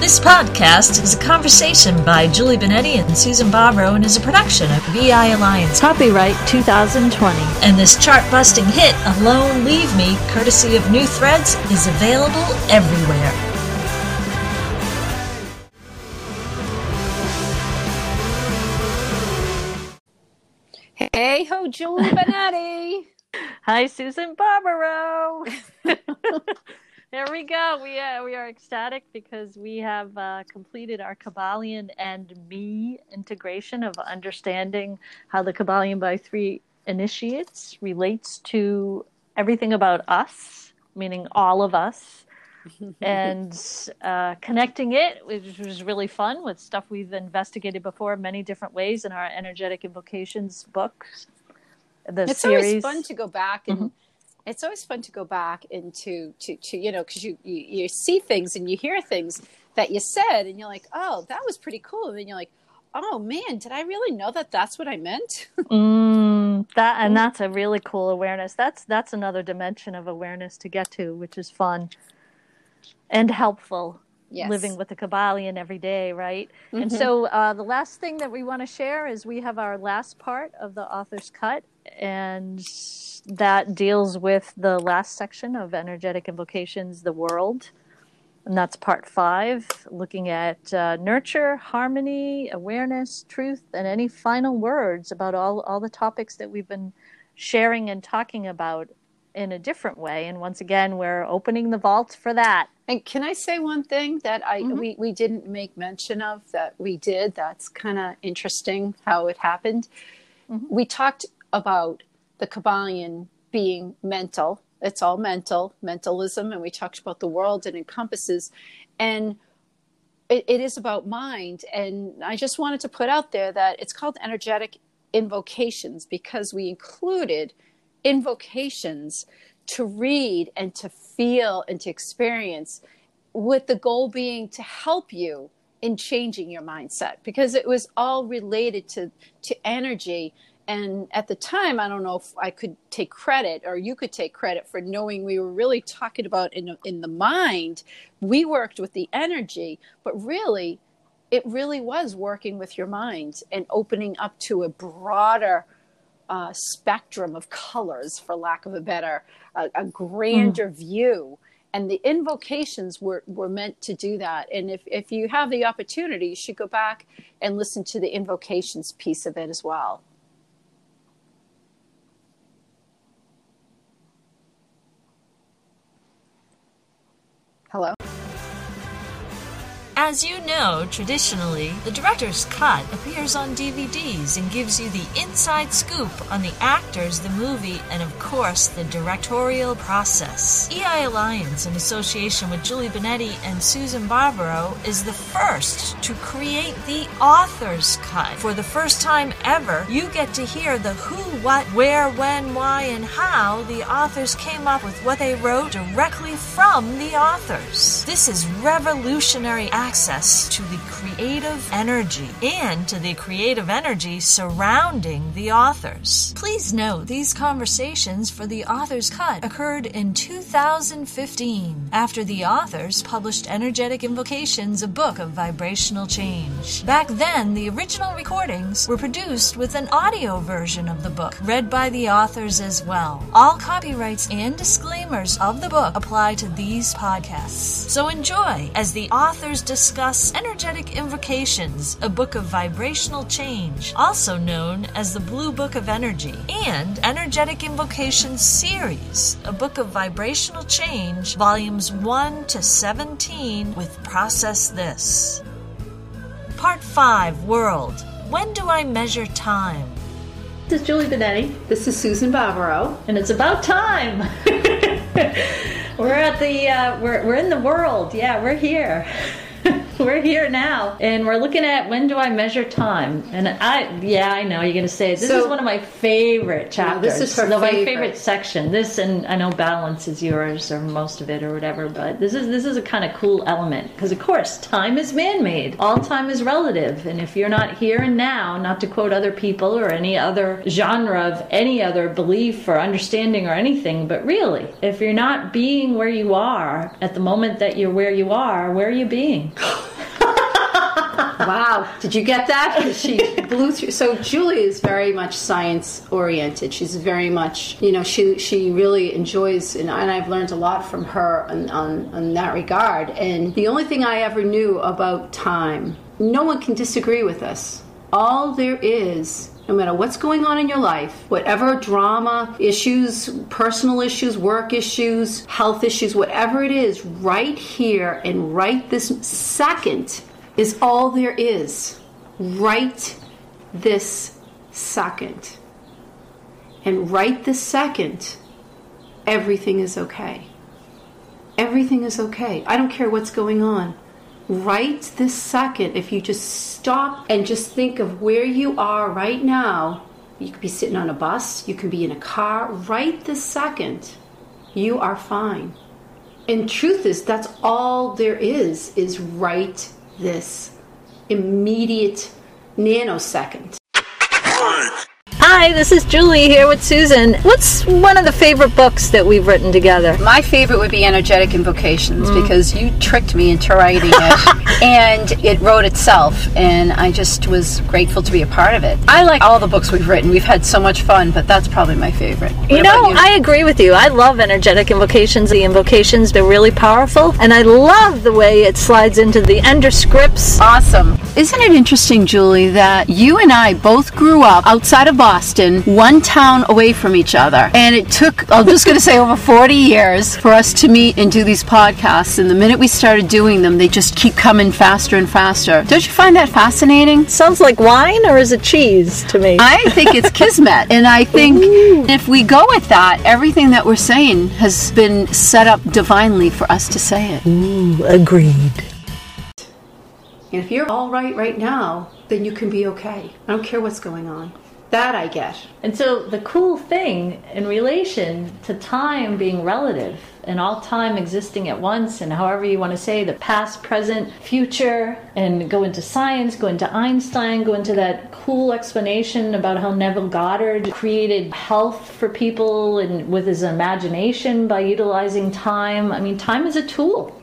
This podcast is a conversation by Julie Benetti and Susan Barbaro and is a production of EI Alliance. Copyright 2020. And this chart busting hit, Alone Leave Me, courtesy of New Threads, is available everywhere. Hey ho, Julie Benetti. Hi, Susan Barbaro. there we go. We uh, we are ecstatic because we have uh, completed our Kybalion and me integration of understanding how the Kybalion by three initiates relates to everything about us, meaning all of us, and uh, connecting it, which was really fun with stuff we've investigated before many different ways in our energetic invocations books. The it's series. always fun to go back and. Mm-hmm. It's always fun to go back into to, to you know because you, you you see things and you hear things that you said and you're like oh that was pretty cool and then you're like oh man did I really know that that's what I meant mm, that and that's a really cool awareness that's that's another dimension of awareness to get to which is fun and helpful yes. living with the Kybalion every day, right? Mm-hmm. And so uh, the last thing that we want to share is we have our last part of the author's cut, and that deals with the last section of energetic invocations, the world. And that's part five, looking at uh, nurture, harmony, awareness, truth, and any final words about all, all the topics that we've been sharing and talking about in a different way. And once again, we're opening the vault for that. And can I say one thing that I mm-hmm. we, we didn't make mention of that we did? That's kind of interesting how it happened. Mm-hmm. We talked about the Kybalion being mental. It's all mental, mentalism, and we talked about the world it encompasses. And it, it is about mind. And I just wanted to put out there that it's called energetic invocations because we included invocations to read and to feel and to experience with the goal being to help you in changing your mindset because it was all related to to energy and at the time i don't know if i could take credit or you could take credit for knowing we were really talking about in in the mind we worked with the energy but really it really was working with your mind and opening up to a broader uh, spectrum of colors, for lack of a better, uh, a grander mm. view. And the invocations were, were meant to do that. And if, if you have the opportunity, you should go back and listen to the invocations piece of it as well. Hello? As you know, traditionally, the director's cut appears on DVDs and gives you the inside scoop on the actors, the movie, and of course, the directorial process. EI Alliance, in association with Julie Benetti and Susan Barbaro, is the first to create the author's cut. For the first time ever, you get to hear the who, what, where, when, why, and how the authors came up with what they wrote directly from the authors. This is revolutionary access to the creative energy and to the creative energy surrounding the authors. Please note these conversations for the author's cut occurred in 2015 after the authors published Energetic Invocations, a book of vibrational change. Back then, the original recordings were produced with an audio version of the book, read by the authors as well. All copyrights and disclaimers of the book apply to these podcasts. So enjoy as the authors discuss discuss Energetic Invocations, a book of vibrational change, also known as the Blue Book of Energy, and Energetic Invocations Series, a book of vibrational change, volumes 1 to 17, with Process This. Part 5 World When Do I Measure Time? This is Julie Benetti. This is Susan Barbaro. And it's about time! we're at the, uh, we're, we're in the world. Yeah, we're here. we're here now, and we're looking at when do I measure time? And I, yeah, I know you're going to say this so, is one of my favorite chapters. No, this is her favorite. my favorite section. This, and I know balance is yours or most of it or whatever, but this is this is a kind of cool element because of course time is man-made. All time is relative, and if you're not here and now, not to quote other people or any other genre of any other belief or understanding or anything, but really, if you're not being where you are at the moment that you're where you are, where are you being? wow. Did you get that? She blew through. So Julie is very much science oriented. She's very much, you know, she she really enjoys, and, and I've learned a lot from her on, on, on that regard. And the only thing I ever knew about time, no one can disagree with us. All there is no matter what's going on in your life, whatever drama, issues, personal issues, work issues, health issues, whatever it is, right here and right this second is all there is. Right this second. And right this second, everything is okay. Everything is okay. I don't care what's going on right this second, if you just stop and just think of where you are right now, you could be sitting on a bus, you can be in a car, right this second, you are fine. And truth is, that's all there is, is right this immediate nanosecond. Hi, this is Julie here with Susan. What's one of the favorite books that we've written together? My favorite would be Energetic Invocations mm. because you tricked me into writing it and it wrote itself, and I just was grateful to be a part of it. I like all the books we've written. We've had so much fun, but that's probably my favorite. What you know, you? I agree with you. I love Energetic Invocations. The invocations, they're really powerful, and I love the way it slides into the ender scripts. Awesome. Isn't it interesting, Julie, that you and I both grew up outside of Boston? Boston, one town away from each other. And it took, I'm just going to say, over 40 years for us to meet and do these podcasts. And the minute we started doing them, they just keep coming faster and faster. Don't you find that fascinating? Sounds like wine, or is it cheese to me? I think it's kismet. and I think Ooh. if we go with that, everything that we're saying has been set up divinely for us to say it. Ooh, agreed. And if you're all right right now, then you can be okay. I don't care what's going on. That I get. And so the cool thing in relation to time being relative and all time existing at once, and however you want to say the past, present, future, and go into science, go into Einstein, go into that cool explanation about how Neville Goddard created health for people and with his imagination by utilizing time. I mean, time is a tool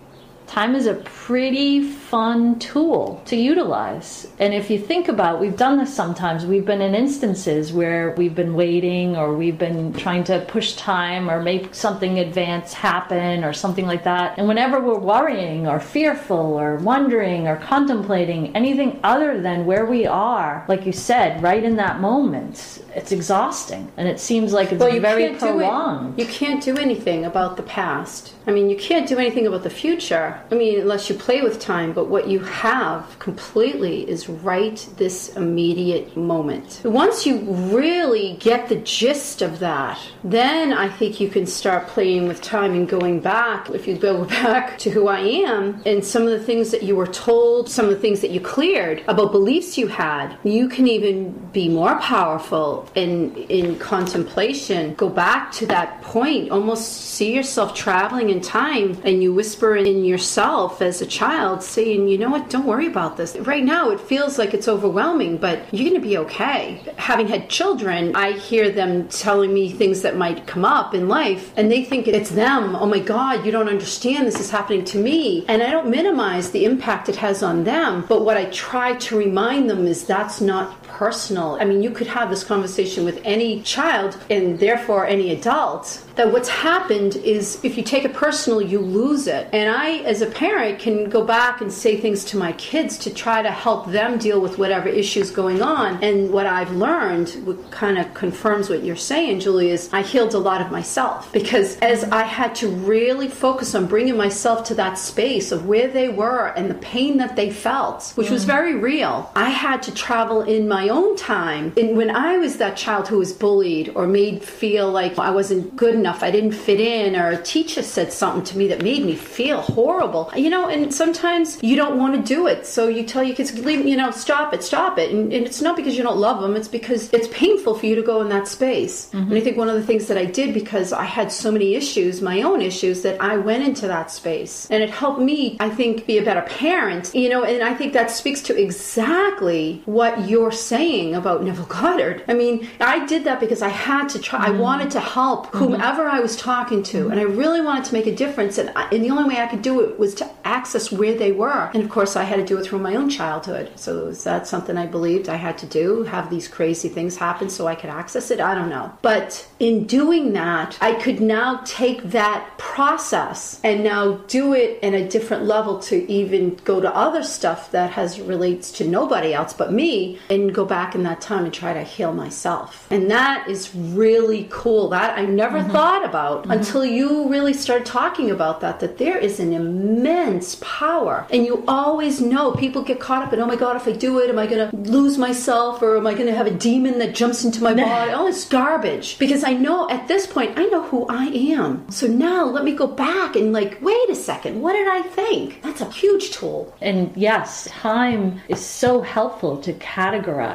time is a pretty fun tool to utilize. And if you think about, we've done this sometimes. We've been in instances where we've been waiting or we've been trying to push time or make something advance happen or something like that. And whenever we're worrying or fearful or wondering or contemplating anything other than where we are, like you said, right in that moment, it's exhausting and it seems like it's well, you very can't prolonged. Do it. You can't do anything about the past. I mean, you can't do anything about the future. I mean, unless you play with time, but what you have completely is right this immediate moment. Once you really get the gist of that, then I think you can start playing with time and going back. If you go back to who I am and some of the things that you were told, some of the things that you cleared about beliefs you had, you can even be more powerful in in contemplation go back to that point almost see yourself traveling in time and you whisper in yourself as a child saying you know what? Don't worry about this. Right now it feels like it's overwhelming but you're going to be okay. Having had children i hear them telling me things that might come up in life and they think it's them. Oh my god you don't understand. This is happening to me. And i don't minimize the impact it has on them but what i try to remind them is that's not personal. I mean, you could have this conversation with any child and therefore any adult that what's happened is if you take it personal, you lose it. And I, as a parent, can go back and say things to my kids to try to help them deal with whatever issues going on. And what I've learned, what kind of confirms what you're saying, Julie, is I healed a lot of myself because as I had to really focus on bringing myself to that space of where they were and the pain that they felt, which mm. was very real, I had to travel in my own time. And when I was that child who was bullied or made feel like I wasn't good enough enough, I didn't fit in, or a teacher said something to me that made me feel horrible. You know, and sometimes you don't want to do it. So you tell your kids, leave, you know, stop it, stop it. And, and, it's not because you don't love them, it's because it's painful for you to go in that space. Mm-hmm. And I think one of the things that I did because I had so many issues, my own issues, that I went into that space. And it helped me, I think, be a better parent, you know, and I think that speaks to exactly what you're saying about Neville Goddard. I mean, I did that because I had to try, mm-hmm. I wanted to help whomever whoever I was talking to, and I really wanted to make a difference. And, I, and the only way I could do it it was to access where they were. And of course, I had to do it through my own childhood. So was that something I believed I had to do? Have these crazy things happen so I could access it? I don't know. But in doing that, I could now take that process and now do it in a different level to even go to other stuff that has relates to nobody else but me and go back in that time and try to heal myself. And that is really cool. That I never mm-hmm. thought about mm-hmm. until you really started talking about that that there is an immense power. And you always know people get caught up in oh my god if I do it am I going to lose myself or am I going to have a demon that jumps into my body? Oh, it's garbage because I know at this point, I know who I am. So now let me go back and like, wait a second, what did I think? That's a huge tool. And yes, time is so helpful to categorize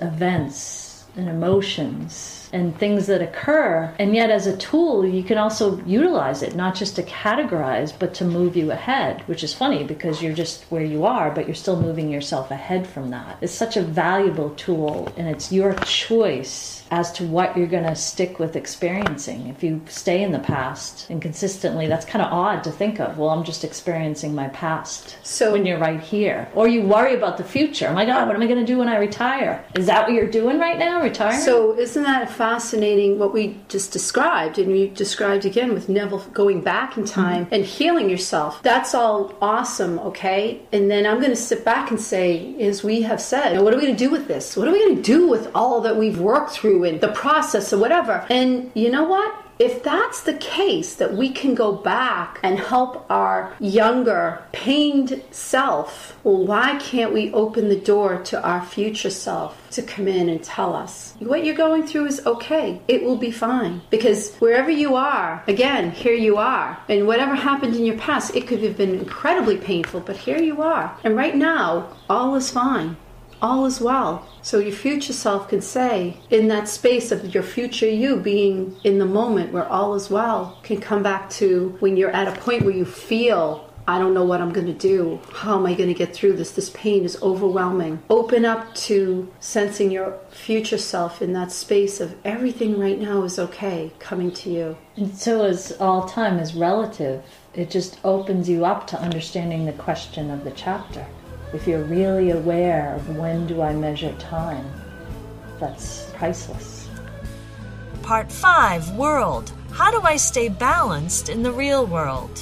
events and emotions and things that occur. And yet, as a tool, you can also utilize it, not just to categorize, but to move you ahead, which is funny because you're just where you are, but you're still moving yourself ahead from that. It's such a valuable tool, and it's your choice as to what you're going to stick with experiencing. If you stay in the past and consistently, that's kind of odd to think of. Well, I'm just experiencing my past. So when you're right here, or you worry about the future. Oh my God, what am I going to do when I retire? Is that what you're doing right now, retiring? So isn't that fascinating? What we just described, and we described again with Neville going back in time mm-hmm. and healing yourself. That's all awesome, okay? And then I'm going to sit back and say, as we have said, what are we going to do with this? What are we going to do with all that we've worked through? through and the process or whatever. And you know what? If that's the case, that we can go back and help our younger, pained self, well, why can't we open the door to our future self to come in and tell us what you're going through is okay? It will be fine. Because wherever you are, again, here you are. And whatever happened in your past, it could have been incredibly painful, but here you are. And right now, all is fine all is well. So your future self can say, in that space of your future you being in the moment where all is well, can come back to when you're at a point where you feel I don't know what I'm going to do. How am I going to get through this? This pain is overwhelming. Open up to sensing your future self in that space of everything right now is okay coming to you. And so, as all time is relative, it just opens you up to understanding the question of the chapter if you're really aware of when do I measure time, that's priceless. Part 5 World How do I stay balanced in the real world?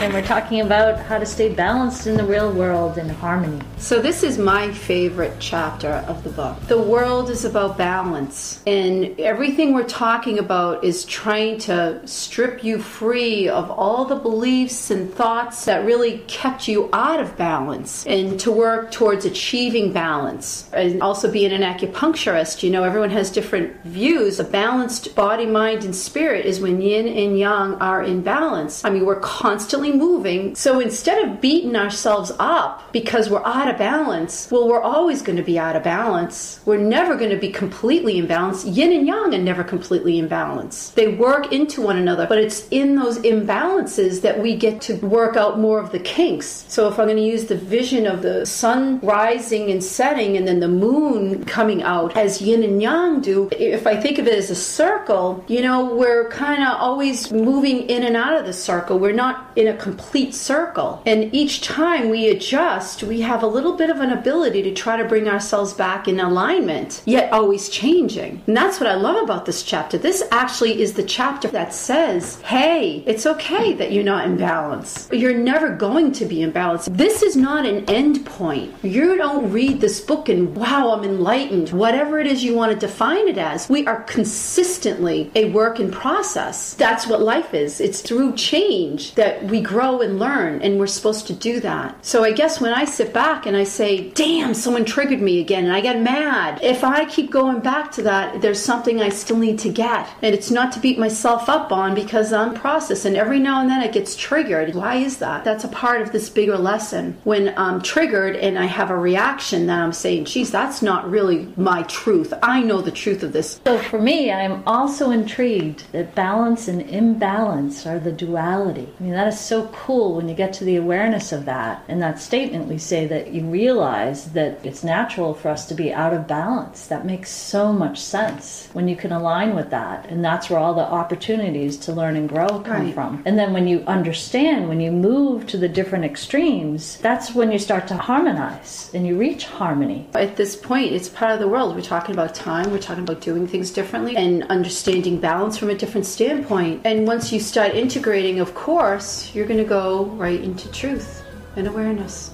And we're talking about how to stay balanced in the real world in harmony. So, this is my favorite chapter of the book. The world is about balance, and everything we're talking about is trying to strip you free of all the beliefs and thoughts that really kept you out of balance and to work towards achieving balance. And also, being an acupuncturist, you know, everyone has different views. A balanced body, mind, and spirit is when yin and yang are in balance. I mean, we're constantly constantly moving. So instead of beating ourselves up because we're out of balance, well, we're always going to be out of balance. We're never going to be completely in balance. Yin and yang are never completely in balance. They work into one another, but it's in those imbalances that we get to work out more of the kinks. So if I'm going to use the vision of the sun rising and setting and then the moon coming out as yin and yang do, if I think of it as a circle, you know, we're kind of always moving in and out of the circle. We're not in a complete circle. And each time we adjust, we have a little bit of an ability to try to bring ourselves back in alignment, yet always changing. And that's what I love about this chapter. This actually is the chapter that says, hey, it's okay that you're not in balance. You're never going to be in balance. This is not an end point. You don't read this book and, wow, I'm enlightened. Whatever it is you want to define it as, we are consistently a work in process. That's what life is. It's through change that we grow and learn, and we're supposed to do that. So I guess when I sit back and I say, damn, someone triggered me again, and I get mad, if I keep going back to that, there's something I still need to get. And it's not to beat myself up on because I'm processed, and every now and then it gets triggered. Why is that? That's a part of this bigger lesson. When I'm triggered and I have a reaction that I'm saying, geez, that's not really my truth. I know the truth of this. So for me, I'm also intrigued that balance and imbalance are the duality. I mean, that is so cool when you get to the awareness of that. In that statement, we say that you realize that it's natural for us to be out of balance. That makes so much sense when you can align with that. And that's where all the opportunities to learn and grow come right. from. And then when you understand, when you move to the different extremes, that's when you start to harmonize and you reach harmony. At this point, it's part of the world. We're talking about time, we're talking about doing things differently and understanding balance from a different standpoint. And once you start integrating, of course, you're going to go right into truth and awareness.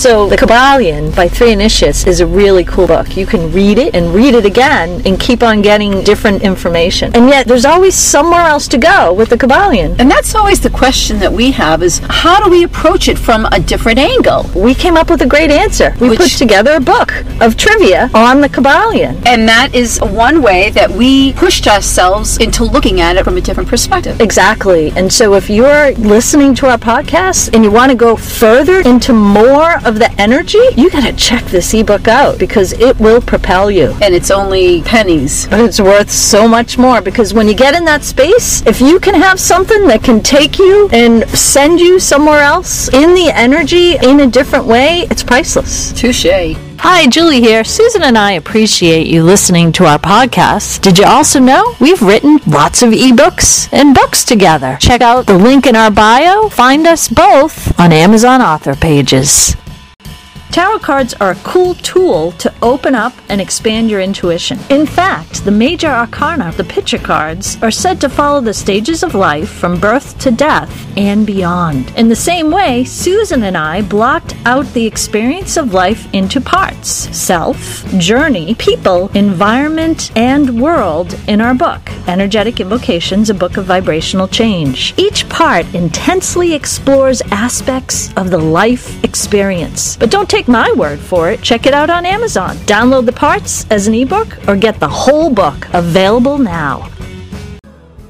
So, The Kybalion by Three Initiates is a really cool book. You can read it and read it again and keep on getting different information. And yet, there's always somewhere else to go with The Kybalion. And that's always the question that we have is how do we approach it from a different angle? We came up with a great answer. We Which, put together a book of trivia on The Kybalion. And that is one way that we pushed ourselves into looking at it from a different perspective. Exactly. And so, if you're listening to our podcast and you want to go further into more of the energy, you got to check this ebook out because it will propel you. And it's only pennies. But it's worth so much more because when you get in that space, if you can have something that can take you and send you somewhere else in the energy in a different way, it's priceless. Touche. Hi, Julie here. Susan and I appreciate you listening to our podcast. Did you also know we've written lots of ebooks and books together? Check out the link in our bio. Find us both on Amazon author pages. Tarot cards are a cool tool to open up and expand your intuition. In fact, the major arcana, the picture cards, are said to follow the stages of life from birth to death and beyond. In the same way, Susan and I blocked out the experience of life into parts self, journey, people, environment, and world in our book, Energetic Invocations, a book of vibrational change. Each part intensely explores aspects of the life experience. But don't take my word for it. Check it out on Amazon. Download the parts as an ebook or get the whole book available now.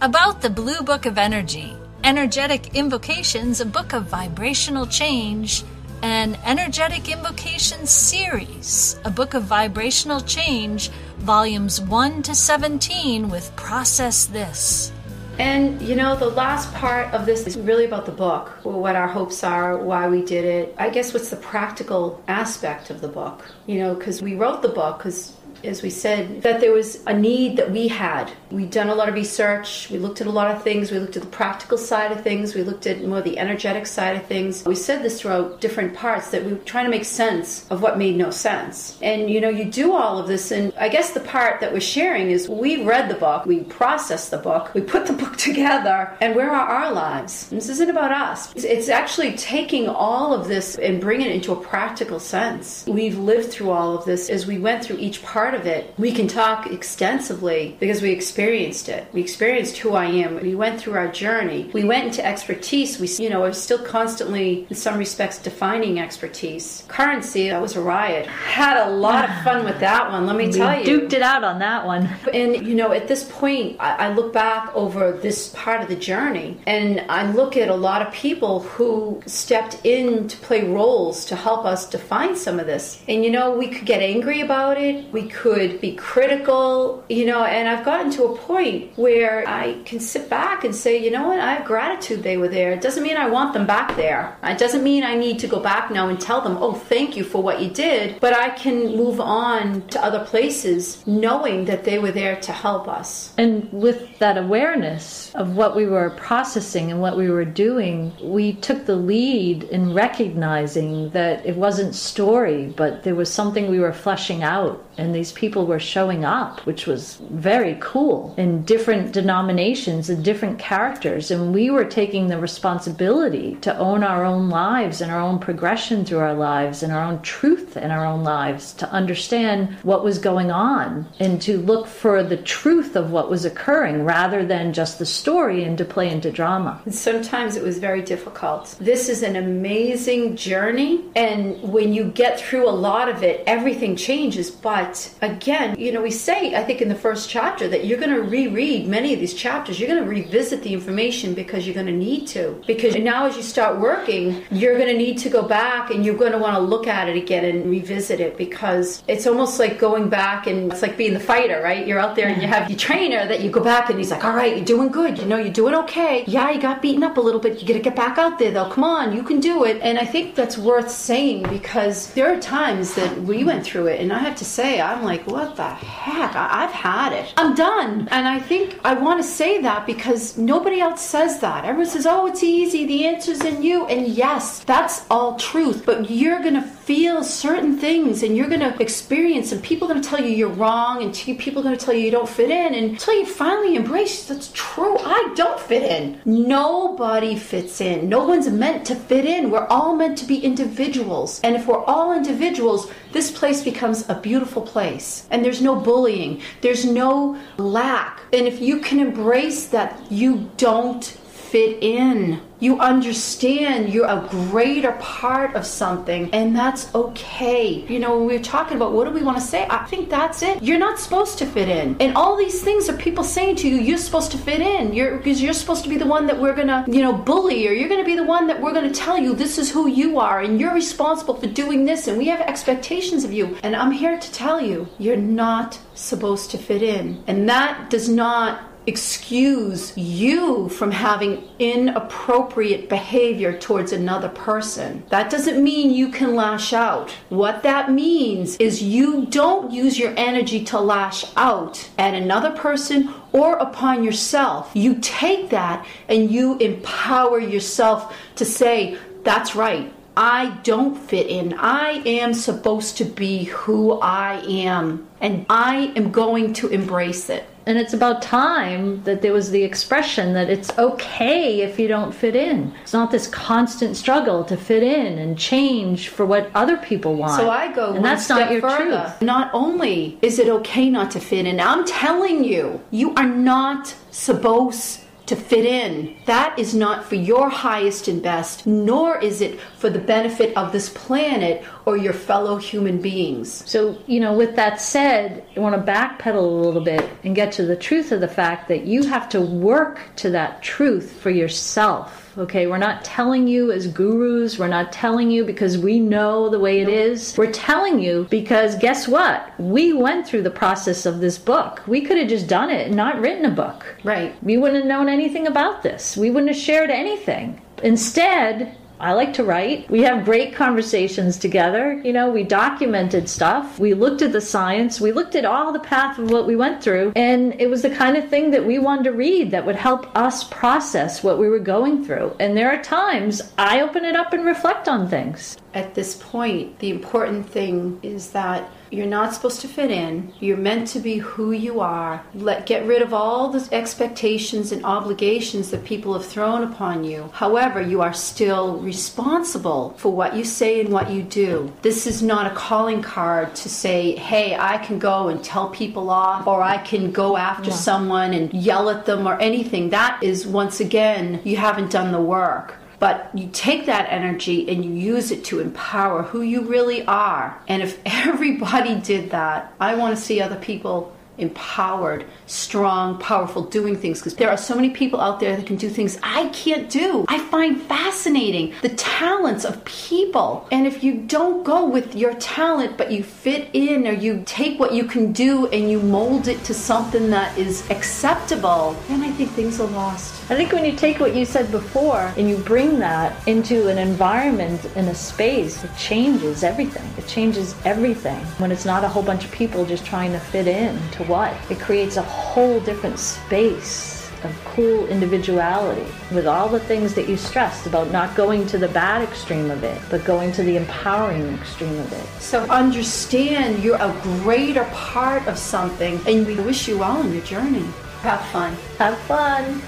About the Blue Book of Energy Energetic Invocations, a book of vibrational change, an Energetic Invocations series, a book of vibrational change, volumes 1 to 17 with Process This. And you know, the last part of this is really about the book, what our hopes are, why we did it. I guess what's the practical aspect of the book, you know, because we wrote the book because as we said, that there was a need that we had. We'd done a lot of research, we looked at a lot of things, we looked at the practical side of things, we looked at more the energetic side of things. We said this throughout different parts that we were trying to make sense of what made no sense. And you know, you do all of this, and I guess the part that we're sharing is we read the book, we processed the book, we put the book together, and where are our lives? This isn't about us. It's actually taking all of this and bringing it into a practical sense. We've lived through all of this as we went through each part part of it, we can talk extensively because we experienced it. We experienced who I am. We went through our journey. We went into expertise. We, you know, are still constantly, in some respects, defining expertise. Currency, that was a riot. Had a lot of fun with that one, let me we tell you. duked it out on that one. And, you know, at this point, I, I look back over this part of the journey and I look at a lot of people who stepped in to play roles to help us define some of this. And, you know, we could get angry about it. We could be critical, you know, and I've gotten to a point where I can sit back and say, you know what, I have gratitude they were there. It doesn't mean I want them back there. It doesn't mean I need to go back now and tell them, oh, thank you for what you did, but I can move on to other places knowing that they were there to help us. And with that awareness of what we were processing and what we were doing, we took the lead in recognizing that it wasn't story, but there was something we were fleshing out and these people were showing up, which was very cool in different denominations and different characters. And we were taking the responsibility to own our own lives and our own progression through our lives and our own truth in our own lives to understand what was going on and to look for the truth of what was occurring rather than just the story and to play into drama. Sometimes it was very difficult. This is an amazing journey, and when you get through a lot of it, everything changes, but again, you know, we say, I think in the first chapter, that you're going to reread many of these chapters. You're going to revisit the information because you're going to need to. Because now, as you start working, you're going to need to go back and you're going to want to look at it again and revisit it because it's almost like going back and it's like being the fighter, right? You're out there and you have your trainer that you go back and he's like, all right, you're doing good. You know, you're doing okay. Yeah, you got beaten up a little bit. You got to get back out there though. Come on, you can do it. And I think that's worth saying because there are times that we went through it and I have to say, I'm like, what the heck? I- have had it. I'm done. And I think I want to say that because nobody else says that. Everyone says, oh, it's easy. The answer's in you. And yes, that's all truth. But you're going to feel certain things and you're going to experience, and people are going to tell you you're wrong, and people are going to tell you you don't fit in. And until you finally embrace that's true, I don't fit in. Nobody fits in. No one's meant to fit in. We're all meant to be individuals. And if we're all individuals, this place becomes a beautiful place. And there's no bullying, there's no lack. And if you can embrace that you don't fit in, you understand you're a greater part of something, and that's okay. You know, when we are talking about what do we want to say, I think that's it. You're not supposed to fit in. And all these things are people saying to you, you're supposed to fit in. You're because you're supposed to be the one that we're gonna, you know, bully, or you're gonna be the one that we're gonna tell you this is who you are, and you're responsible for doing this, and we have expectations of you. And I'm here to tell you, you're not supposed to fit in. And that does not excuse you from having inappropriate behavior towards another person. That doesn't mean you can lash out. What that means is you don't use your energy to lash out at another person or upon yourself. You take that and you empower yourself to say, that's right. I don't fit in. I am supposed to be who I am, and I am going to embrace it. And it's about time that there was the expression that it's okay if you don't fit in. It's not this constant struggle to fit in and change for what other people want. So I go and that's not your further. truth. Not only is it okay not to fit in, I'm telling you, you are not supposed to fit in. That is not for your highest and best, nor is it for the benefit of this planet or your fellow human beings. So, you know, with that said, I want to backpedal a little bit and get to the truth of the fact that you have to work to that truth for yourself Okay, we're not telling you as gurus, we're not telling you because we know the way it is. We're telling you because guess what? We went through the process of this book. We could have just done it and not written a book. Right. We wouldn't have known anything about this. We wouldn't have shared anything. Instead, I like to write. We have great conversations together. You know, we documented stuff. We looked at the science. We looked at all the path of what we went through. And it was the kind of thing that we wanted to read that would help us process what we were going through. And there are times I open it up and reflect on things. At this point, the important thing is that you're not supposed to fit in. You're meant to be who you are. Let get rid of all the expectations and obligations that people have thrown upon you. However, you are still responsible for what you say and what you do. This is not a calling card to say, "Hey, I can go and tell people off or I can go after yeah. someone and yell at them or anything." That is once again, you haven't done the work. But you take that energy and you use it to empower who you really are. And if everybody did that, I want to see other people empowered, strong, powerful, doing things. Because there are so many people out there that can do things I can't do. I find fascinating the talents of people. And if you don't go with your talent, but you fit in or you take what you can do and you mold it to something that is acceptable, then I think things are lost. I think when you take what you said before and you bring that into an environment in a space, it changes everything. It changes everything. When it's not a whole bunch of people just trying to fit in to what? It creates a whole different space of cool individuality with all the things that you stressed about not going to the bad extreme of it, but going to the empowering extreme of it. So understand you're a greater part of something, and we wish you well in your journey. Have fun. Have fun.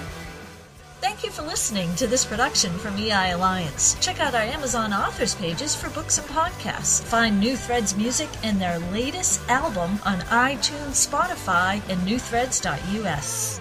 Thank you for listening to this production from EI Alliance. Check out our Amazon authors pages for books and podcasts. Find New Threads music and their latest album on iTunes, Spotify, and newthreads.us.